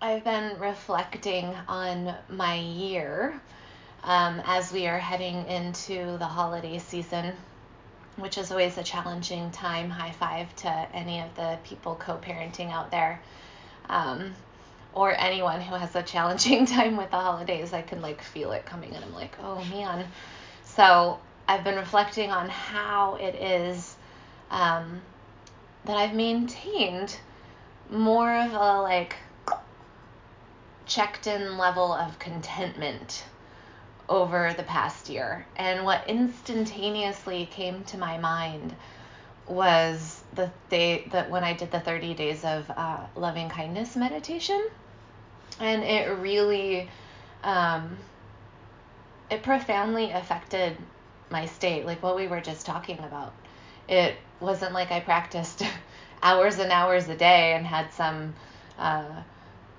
I've been reflecting on my year um, as we are heading into the holiday season, which is always a challenging time. High five to any of the people co parenting out there. Um, or anyone who has a challenging time with the holidays, I can like feel it coming and I'm like, oh man. So I've been reflecting on how it is um, that I've maintained more of a like checked in level of contentment over the past year. And what instantaneously came to my mind was the day that when I did the 30 days of uh, loving kindness meditation. And it really, um, it profoundly affected my state, like what we were just talking about. It wasn't like I practiced hours and hours a day and had some uh,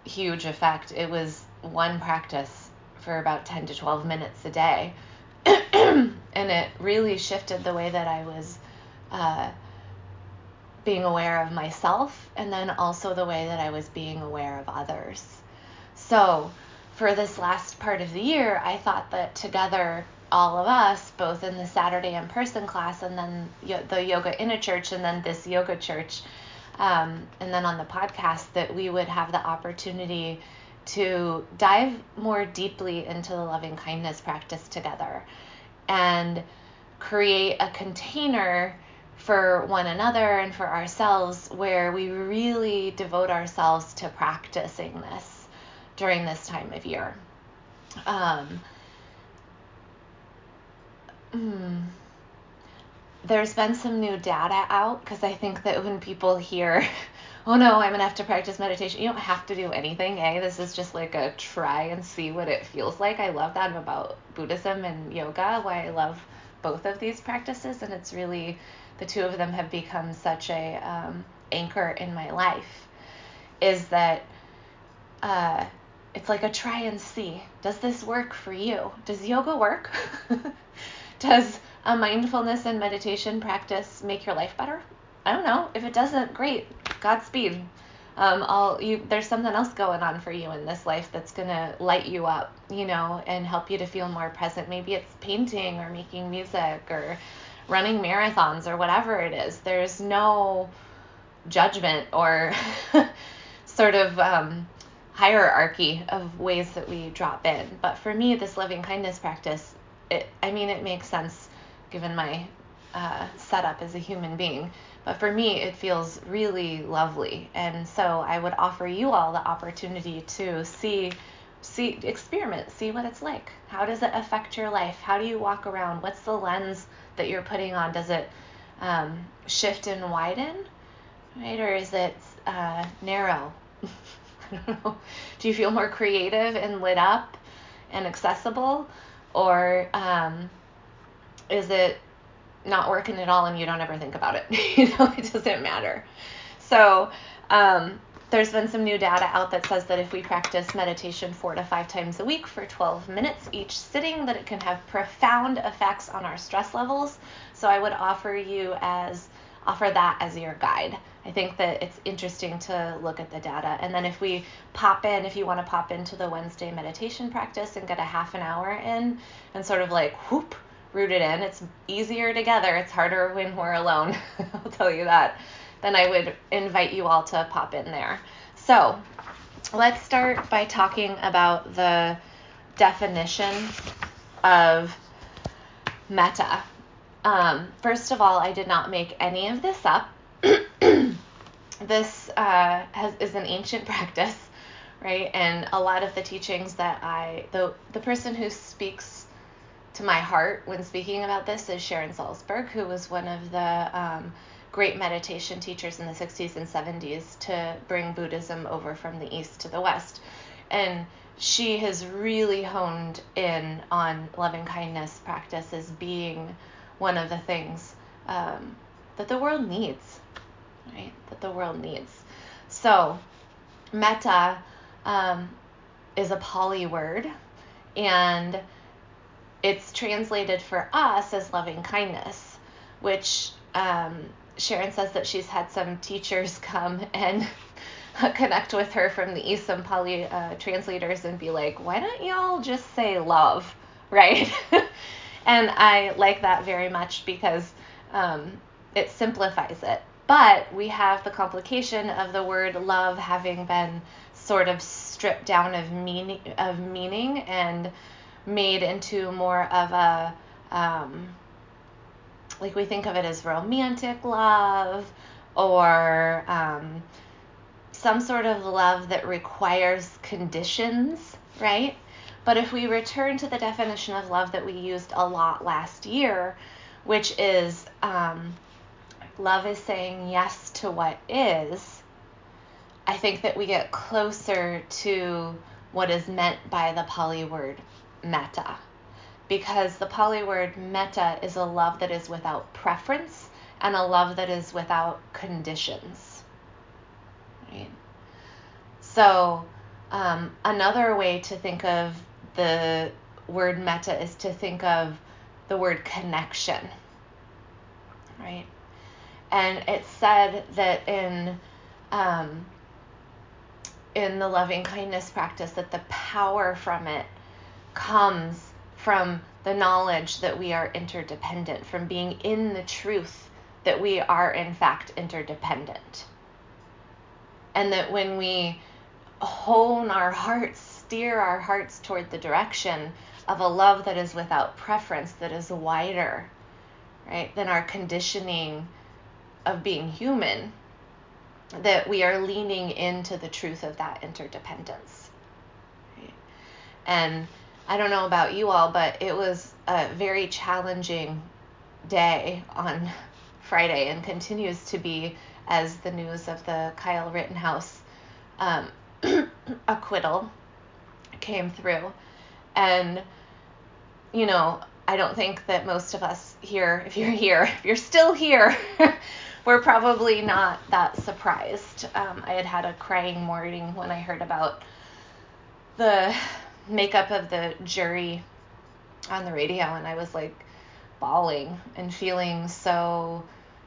huge effect. It was one practice for about 10 to 12 minutes a day. and it really shifted the way that I was uh, being aware of myself and then also the way that I was being aware of others. So, for this last part of the year, I thought that together, all of us, both in the Saturday in person class and then the yoga in a church and then this yoga church, um, and then on the podcast, that we would have the opportunity to dive more deeply into the loving kindness practice together and create a container for one another and for ourselves where we really devote ourselves to practicing this during this time of year. Um, mm, there's been some new data out because I think that when people hear, oh no, I'm gonna have to practice meditation, you don't have to do anything, eh? This is just like a try and see what it feels like. I love that about Buddhism and yoga, why I love both of these practices, and it's really the two of them have become such a um, anchor in my life. Is that uh, it's like a try and see. Does this work for you? Does yoga work? Does a mindfulness and meditation practice make your life better? I don't know. If it doesn't, great. Godspeed. Um, you, there's something else going on for you in this life that's going to light you up, you know, and help you to feel more present. Maybe it's painting or making music or running marathons or whatever it is. There's no judgment or sort of um, hierarchy of ways that we drop in. But for me, this loving kindness practice, it, I mean, it makes sense given my uh, setup as a human being. But for me, it feels really lovely. And so I would offer you all the opportunity to see, see, experiment, see what it's like. How does it affect your life? How do you walk around? What's the lens that you're putting on? Does it um, shift and widen, right? Or is it uh, narrow? I don't know. Do you feel more creative and lit up and accessible? Or um, is it not working at all and you don't ever think about it? you know, it doesn't matter. So, um, there's been some new data out that says that if we practice meditation four to five times a week for 12 minutes each sitting, that it can have profound effects on our stress levels. So I would offer you as offer that as your guide. I think that it's interesting to look at the data. And then if we pop in, if you want to pop into the Wednesday meditation practice and get a half an hour in and sort of like whoop rooted in. It's easier together. It's harder when we're alone. I'll tell you that. Then I would invite you all to pop in there. So let's start by talking about the definition of metta. Um, first of all, I did not make any of this up. this uh, has, is an ancient practice, right? And a lot of the teachings that I, the, the person who speaks to my heart when speaking about this is Sharon Salzberg, who was one of the um, great meditation teachers in the 60s and 70s to bring Buddhism over from the East to the West. And she has really honed in on loving kindness practice as being one of the things um, that the world needs, right? That the world needs. So, metta um, is a Pali word, and it's translated for us as loving kindness, which um, Sharon says that she's had some teachers come and connect with her from the ESOM Pali uh, translators and be like, why don't y'all just say love, right? and I like that very much because um, it simplifies it. But we have the complication of the word love having been sort of stripped down of meaning of meaning and made into more of a um, like we think of it as romantic love or um, some sort of love that requires conditions, right? But if we return to the definition of love that we used a lot last year, which is um, love is saying yes to what is, I think that we get closer to what is meant by the Pali word metta. Because the Pali word metta is a love that is without preference and a love that is without conditions. Right? So, um, another way to think of the word metta is to think of the word connection. Right? And it's said that in um, in the loving kindness practice that the power from it comes from the knowledge that we are interdependent, from being in the truth that we are in fact interdependent. And that when we hone our hearts, steer our hearts toward the direction of a love that is without preference, that is wider, right, than our conditioning of being human, that we are leaning into the truth of that interdependence. Right? And I don't know about you all, but it was a very challenging day on Friday and continues to be as the news of the Kyle Rittenhouse um, acquittal came through. And, you know, I don't think that most of us here, if you're here, if you're still here, we're probably not that surprised. Um, I had had a crying morning when I heard about the makeup of the jury on the radio, and I was like bawling and feeling so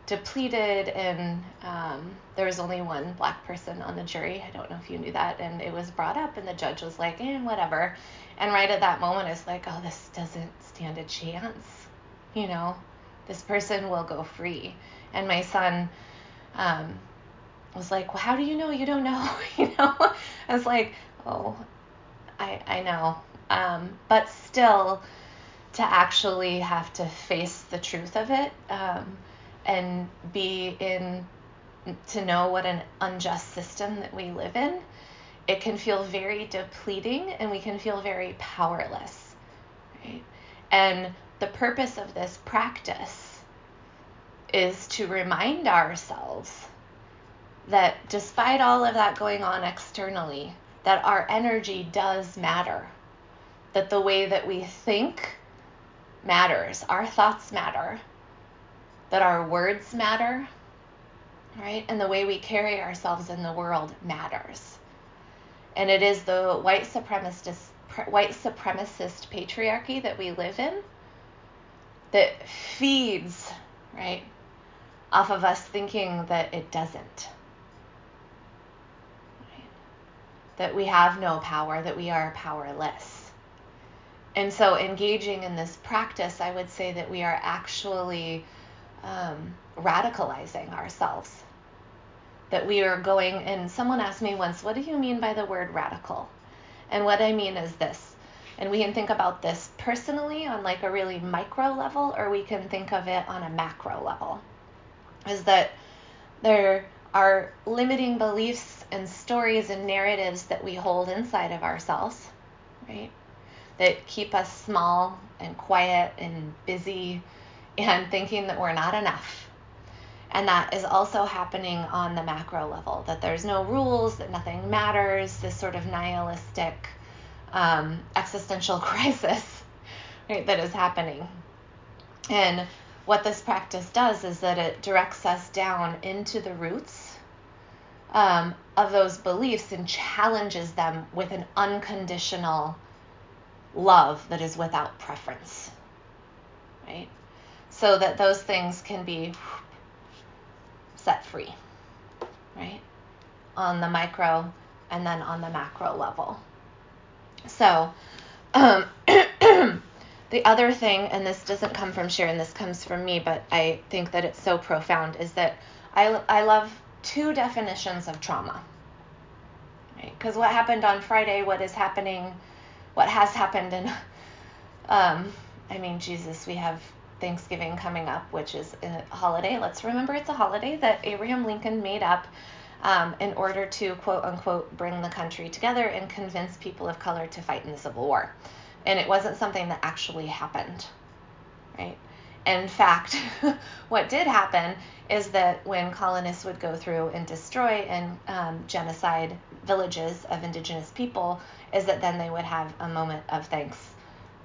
depleted and um, there was only one black person on the jury. I don't know if you knew that and it was brought up and the judge was like eh, whatever. And right at that moment it's like oh this doesn't stand a chance you know? This person will go free. And my son um, was like well how do you know? You don't know. You know? I was like oh i i know um, but still to actually have to face the truth of it um, and be in to know what an unjust system that we live in, it can feel very depleting and we can feel very powerless. Right? And the purpose of this practice is to remind ourselves that despite all of that going on externally, that our energy does matter. That the way that we think matters, our thoughts matter, that our words matter, right? And the way we carry ourselves in the world matters. And it is the white supremacist white supremacist patriarchy that we live in that feeds, right, off of us thinking that it doesn't. Right? That we have no power, that we are powerless. And so engaging in this practice, I would say that we are actually um, radicalizing ourselves. That we are going, and someone asked me once, what do you mean by the word radical? And what I mean is this, and we can think about this personally on like a really micro level, or we can think of it on a macro level. Is that there are limiting beliefs and stories and narratives that we hold inside of ourselves, right? That keep us small and quiet and busy and thinking that we're not enough. And that is also happening on the macro level, that there's no rules, that nothing matters, this sort of nihilistic um, existential crisis right, that is happening. And what this practice does is that it directs us down into the roots um, of those beliefs and challenges them with an unconditional love that is without preference. Right? so that those things can be set free, right? on the micro and then on the macro level. So, um, the other thing, and this doesn't come from Sharon, this comes from me, but I think that it's so profound, is that I, I love two definitions of trauma. Because right? what happened on Friday, what is happening, what has happened, and um, I mean, Jesus, we have Thanksgiving coming up, which is a holiday. Let's remember it's a holiday that Abraham Lincoln made up um, in order to quote unquote bring the country together and convince people of color to fight in the Civil War. And it wasn't something that actually happened, right? In fact, what did happen is that when colonists would go through and destroy and um, genocide villages of indigenous people, is that then they would have a moment of thanks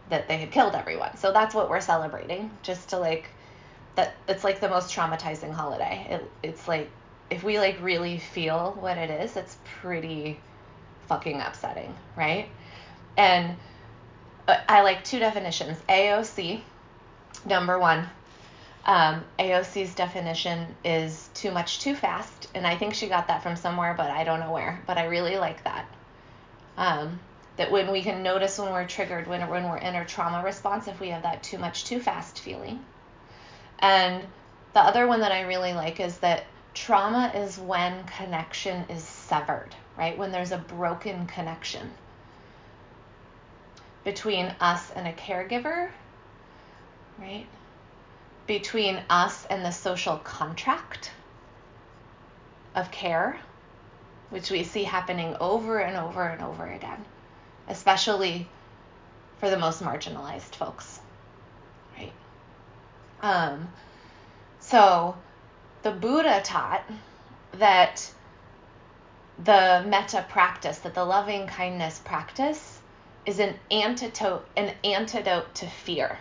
that they had killed everyone. So that's what we're celebrating, just to like that. It's like the most traumatizing holiday. It, it's like if we like really feel what it is, it's pretty fucking upsetting, right? And uh, I like two definitions. AOC, number one. Um, AOC's definition is too much too fast, and I think she got that from somewhere, but I don't know where. But I really like that. Um, that when we can notice when we're triggered, when when we're in a trauma response, if we have that too much too fast feeling. And the other one that I really like is that Trauma is when connection is severed, right? When there's a broken connection between us and a caregiver, right? Between us and the social contract of care, which we see happening over and over and over again, especially for the most marginalized folks, right? Um, so the Buddha taught that the metta practice, that the loving kindness practice is an antidote an antidote to fear.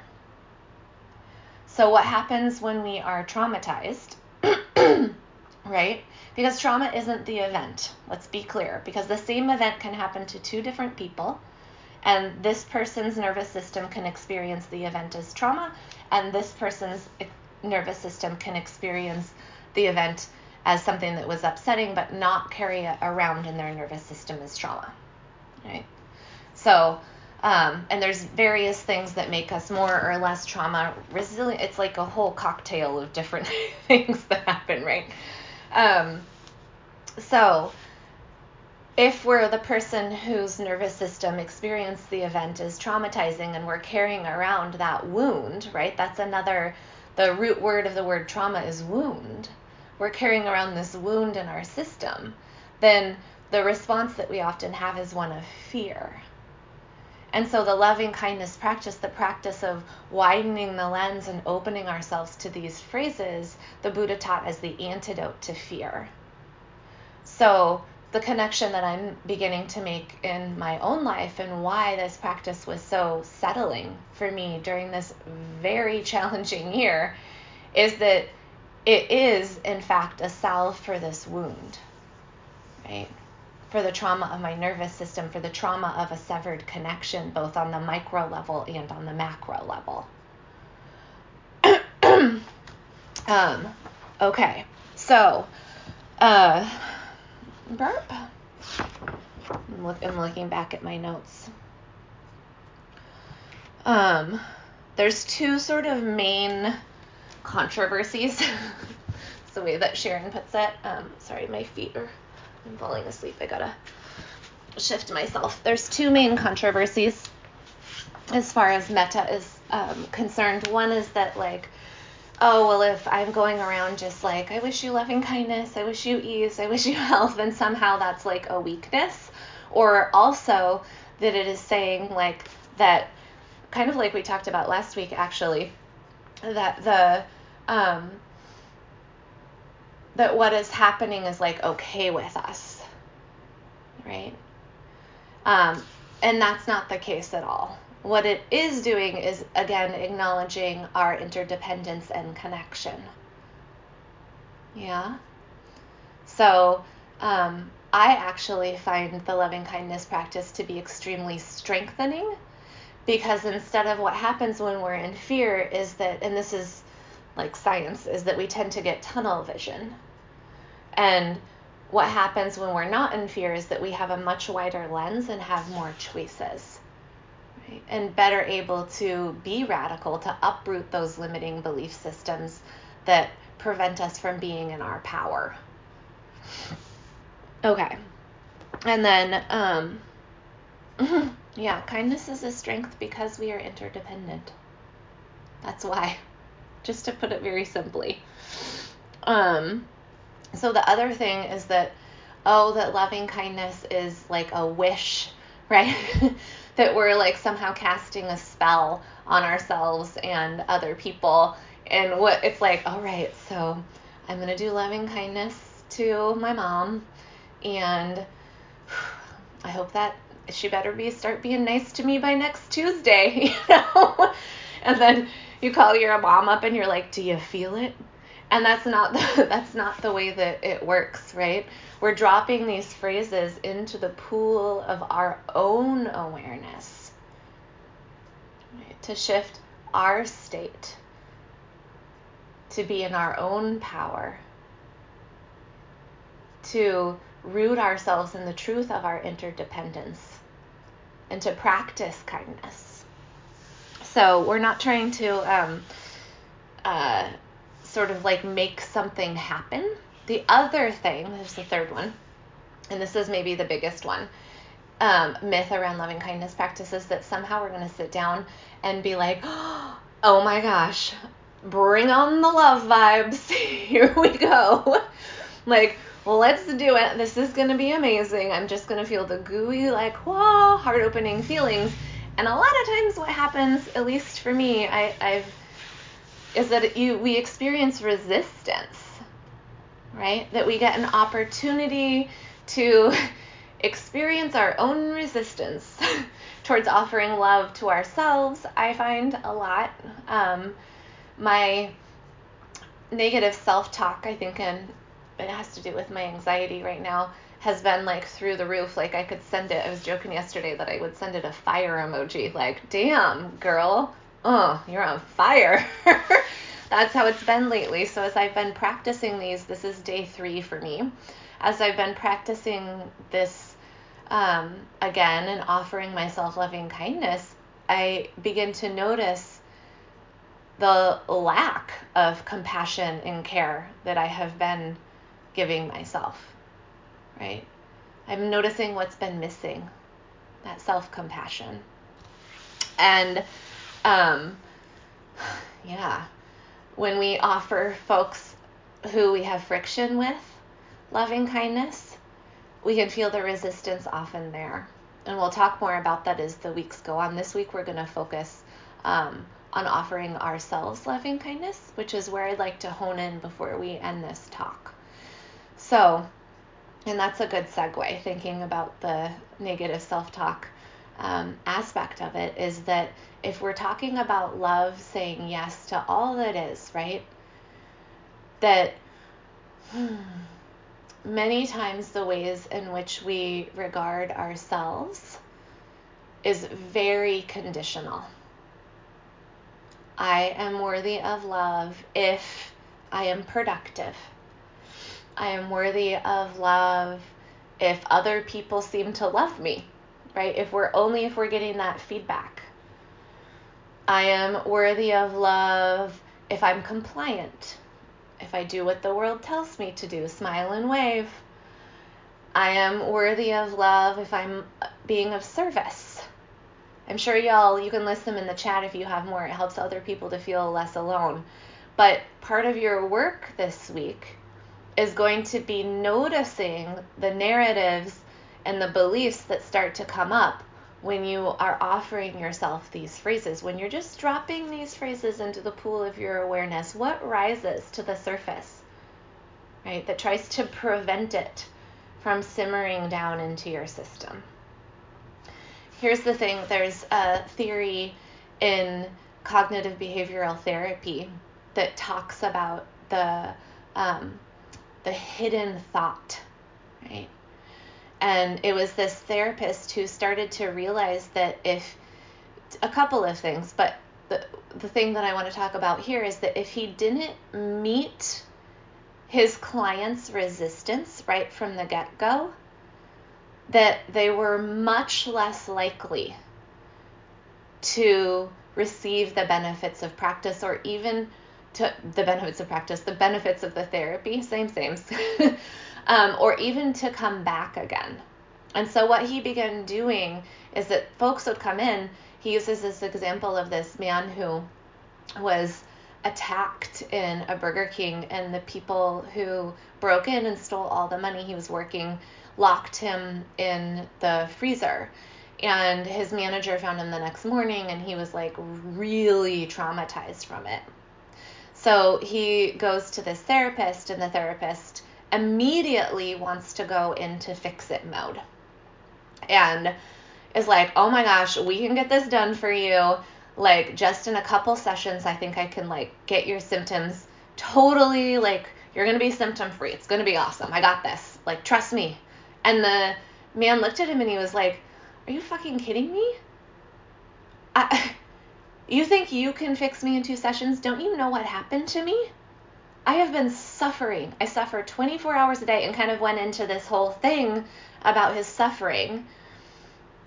So what happens when we are traumatized? right? Because trauma isn't the event. Let's be clear. Because the same event can happen to two different people, and this person's nervous system can experience the event as trauma, and this person's nervous system can experience the event as something that was upsetting, but not carry it around in their nervous system as trauma. Right? So, um, and there's various things that make us more or less trauma resilient. It's like a whole cocktail of different things that happen, right? Um, so, if we're the person whose nervous system experienced the event is traumatizing and we're carrying around that wound, right? That's another, the root word of the word trauma is wound we're carrying around this wound in our system, then the response that we often have is one of fear. And so the loving kindness practice, the practice of widening the lens and opening ourselves to these phrases, the Buddha taught as the antidote to fear. So the connection that I'm beginning to make in my own life and why this practice was so settling for me during this very challenging year is that it is, in fact, a salve for this wound, right? For the trauma of my nervous system, for the trauma of a severed connection, both on the micro level and on the macro level. um, okay, so, uh, burp. I'm, look, I'm looking back at my notes. Um, there's two sort of main controversies. it's the way that Sharon puts it. Um, sorry, my feet are. I'm falling asleep. I gotta shift myself. There's two main controversies as far as metta is um, concerned. One is that like, oh well, if I'm going around just like I wish you loving kindness, I wish you ease, I wish you health, then somehow that's like a weakness. Or also that it is saying like that, kind of like we talked about last week actually, that the um, that what is happening is like okay with us, right? Um, and that's not the case at all. What it is doing is, again, acknowledging our interdependence and connection. Yeah? So, um, I actually find the loving kindness practice to be extremely strengthening because instead of what happens when we're in fear is that, and this is like science is that we tend to get tunnel vision. And what happens when we're not in fear is that we have a much wider lens and have more choices. Right? And better able to be radical, to uproot those limiting belief systems that prevent us from being in our power. Okay. And then, um, yeah, kindness is a strength because we are interdependent. That's why, just to put it very simply. Um, so the other thing is that, oh, that loving kindness is like a wish, right? that we're like somehow casting a spell on ourselves and other people. And what it's like, all right, so I'm going to do loving kindness to my mom and I hope that she better be start being nice to me by next Tuesday, you know. and then you call your mom up and you're like, "Do you feel it?" And that's not the, that's not the way that it works, right? We're dropping these phrases into the pool of our own awareness right? to shift our state to be in our own power to root ourselves in the truth of our interdependence and to practice kindness. So we're not trying to um, uh, sort of like make something happen. The other thing, there's the third one, and this is maybe the biggest one. Um, myth around loving kindness practices that somehow we're going to sit down and be like, oh my gosh, bring on the love vibes. Here we go. like, well, let's do it. This is going to be amazing. I'm just going to feel the gooey, like, whoa, heart opening feelings. And a lot of times, what happens, at least for me, I, I've, is that you we experience resistance, right? That we get an opportunity to experience our own resistance towards offering love to ourselves. I find a lot. Um, my negative self talk, I think, and it has to do with my anxiety right now has been like through the roof. Like I could send it. I was joking yesterday that I would send it a fire emoji. Like, damn, girl, oh, you're on fire. That's how it's been lately. So as I've been practicing these, this is day three for me. As I've been practicing this um, again and offering myself loving kindness, I begin to notice the lack of compassion and care that I have been giving myself, right? I'm noticing what's been missing, that self compassion. And um, yeah, when we offer folks who we have friction with loving kindness, we can feel the resistance often there. And we'll talk more about that as the weeks go on. This week, we're going to focus um, on offering ourselves loving kindness, which is where I'd like to hone in before we end this talk. So, and that's a good segue, thinking about the negative self talk um, aspect of it, is that if we're talking about love saying yes to all that is, right? That many times the ways in which we regard ourselves is very conditional. I am worthy of love if I am productive I am worthy of love if other people seem to love me, right? If we're only if we're getting that feedback. I am worthy of love if I'm compliant, if I do what the world tells me to do, smile and wave. I am worthy of love if I'm being of service. I'm sure y'all, you can list them in the chat if you have more. It helps other people to feel less alone. But part of your work this week is going to be noticing the narratives and the beliefs that start to come up when you are offering yourself these phrases. When you're just dropping these phrases into the pool of your awareness, what rises to the surface, right, that tries to prevent it from simmering down into your system? Here's the thing there's a theory in cognitive behavioral therapy that talks about the um, the hidden thought, right? And it was this therapist who started to realize that if a couple of things, but the, the thing that I want to talk about here is that if he didn't meet his clients' resistance right from the get go, that they were much less likely to receive the benefits of practice or even to the benefits of practice, the benefits of the therapy, same, same, um, or even to come back again. And so, what he began doing is that folks would come in. He uses this example of this man who was attacked in a Burger King, and the people who broke in and stole all the money he was working locked him in the freezer. And his manager found him the next morning, and he was like really traumatized from it. So he goes to this therapist, and the therapist immediately wants to go into fix it mode. And is like, oh my gosh, we can get this done for you. Like just in a couple sessions i think i can like get your symptoms totally like you're gonna be symptom free it's gonna be awesome. I got this. Like trust me. And the man looked at him and he was like are you fucking kidding me? I, you think you can fix me in two sessions? Don't you know what happened to me i have been suffering i suffered 24 hours a day and kind of went into this whole thing about his suffering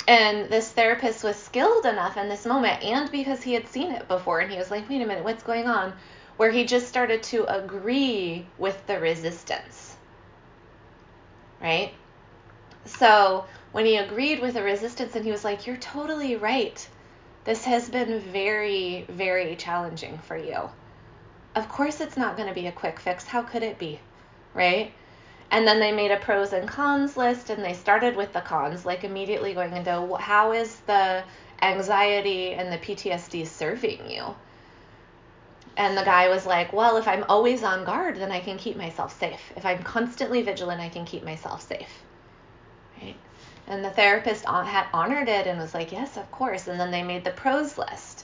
and this therapist was skilled enough in this moment, and because he had seen it before, and he was like, wait a minute, what's going on? Where he just started to agree with the resistance. Right? So when he agreed with the resistance, and he was like, you're totally right. This has been very, very challenging for you. Of course, it's not going to be a quick fix. How could it be? Right? And then they made a pros and cons list and they started with the cons, like immediately going into how is the anxiety and the PTSD serving you? And the guy was like, Well, if I'm always on guard, then I can keep myself safe. If I'm constantly vigilant, I can keep myself safe. Right? And the therapist had honored it and was like, Yes, of course. And then they made the pros list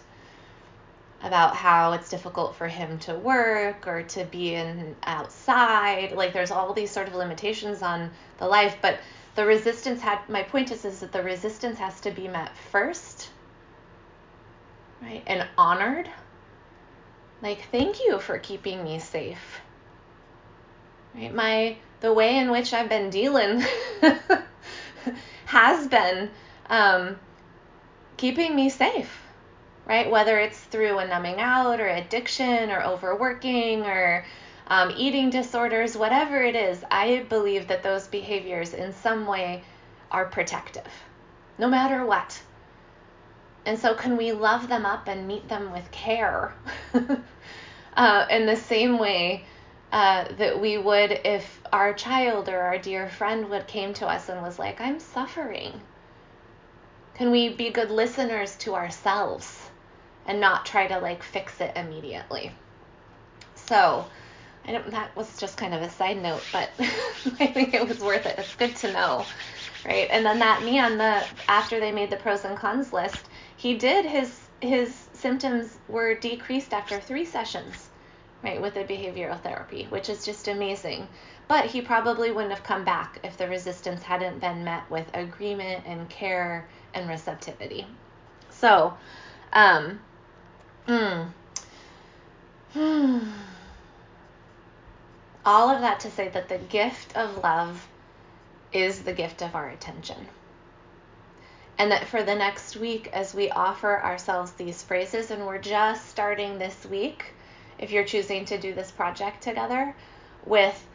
about how it's difficult for him to work or to be in outside. Like there's all these sort of limitations on the life, but the resistance had my point is is that the resistance has to be met first. Right? And honored. Like thank you for keeping me safe. Right? My the way in which I've been dealing has been um, keeping me safe right? Whether it's through a numbing out or addiction or overworking or um, eating disorders, whatever it is, I believe that those behaviors in some way are protective, no matter what. And so, can we love them up and meet them with care uh, in the same way uh, that we would if our child or our dear friend would came to us and was like, "I'm suffering." Can we be good listeners to ourselves? And not try to like fix it immediately. So, I don't, that was just kind of a side note, but I think it was worth it. It's good to know, right? And then that man, the after they made the pros and cons list, he did his his symptoms were decreased after three sessions, right, with the behavioral therapy, which is just amazing. But he probably wouldn't have come back if the resistance hadn't been met with agreement and care and receptivity. So, um, Mm. All of that to say that the gift of love is the gift of our attention. And that for the next week, as we offer ourselves these phrases, and we're just starting this week, if you're choosing to do this project together, with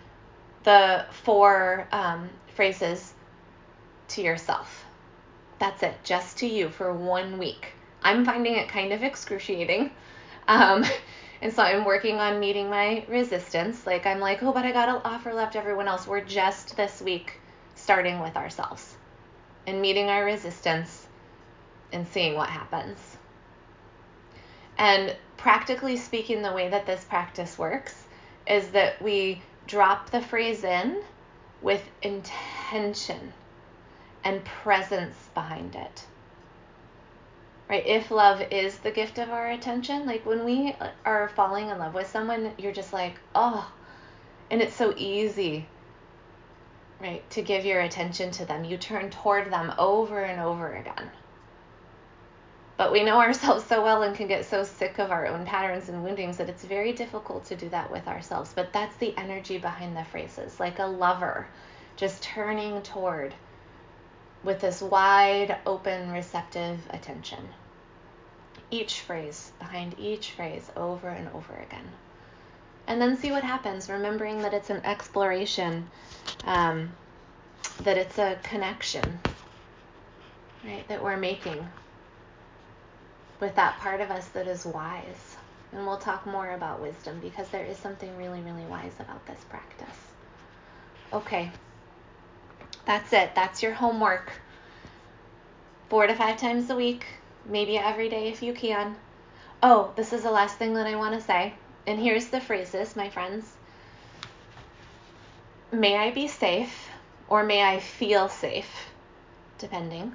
the four um, phrases to yourself. That's it, just to you for one week. I'm finding it kind of excruciating. Um, and so I'm working on meeting my resistance. Like, I'm like, oh, but I got to offer to everyone else. We're just this week starting with ourselves and meeting our resistance and seeing what happens. And practically speaking, the way that this practice works is that we drop the phrase in with intention and presence behind it right? If love is the gift of our attention, like when we are falling in love with someone, you're just like, oh, and it's so easy, right, to give your attention to them. You turn toward them over and over again. But we know ourselves so well and can get so sick of our own patterns and woundings that it's very difficult to do that with ourselves. But that's the energy behind the phrases, like a lover just turning toward with this wide, open, receptive attention. Each phrase, behind each phrase, over and over again. And then see what happens, remembering that it's an exploration, um, that it's a connection, right, that we're making with that part of us that is wise. And we'll talk more about wisdom because there is something really, really wise about this practice. Okay. That's it. That's your homework. Four to five times a week, maybe every day if you can. Oh, this is the last thing that I want to say. And here's the phrases, my friends. May I be safe, or may I feel safe, depending.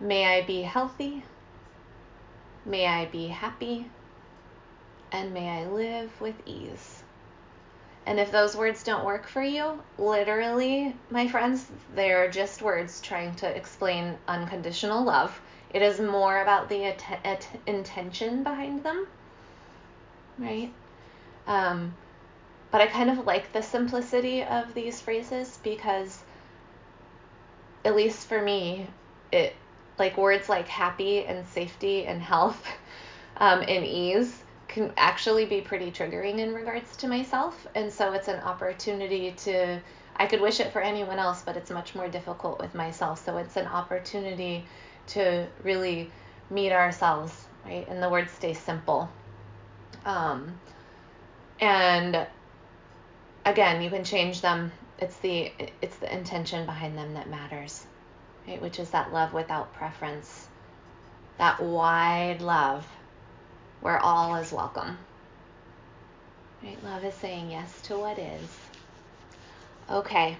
May I be healthy, may I be happy, and may I live with ease. And if those words don't work for you, literally, my friends, they're just words trying to explain unconditional love. It is more about the intention behind them, right? Um, but I kind of like the simplicity of these phrases because, at least for me, it like words like happy and safety and health um, and ease can actually be pretty triggering in regards to myself. And so it's an opportunity to, I could wish it for anyone else, but it's much more difficult with myself. So it's an opportunity to really meet ourselves, right? And the words stay simple. Um, and again, you can change them. It's the it's the intention behind them that matters, right? Which is that love without preference, that wide love where all is welcome. Right? Love is saying yes to what is. Okay.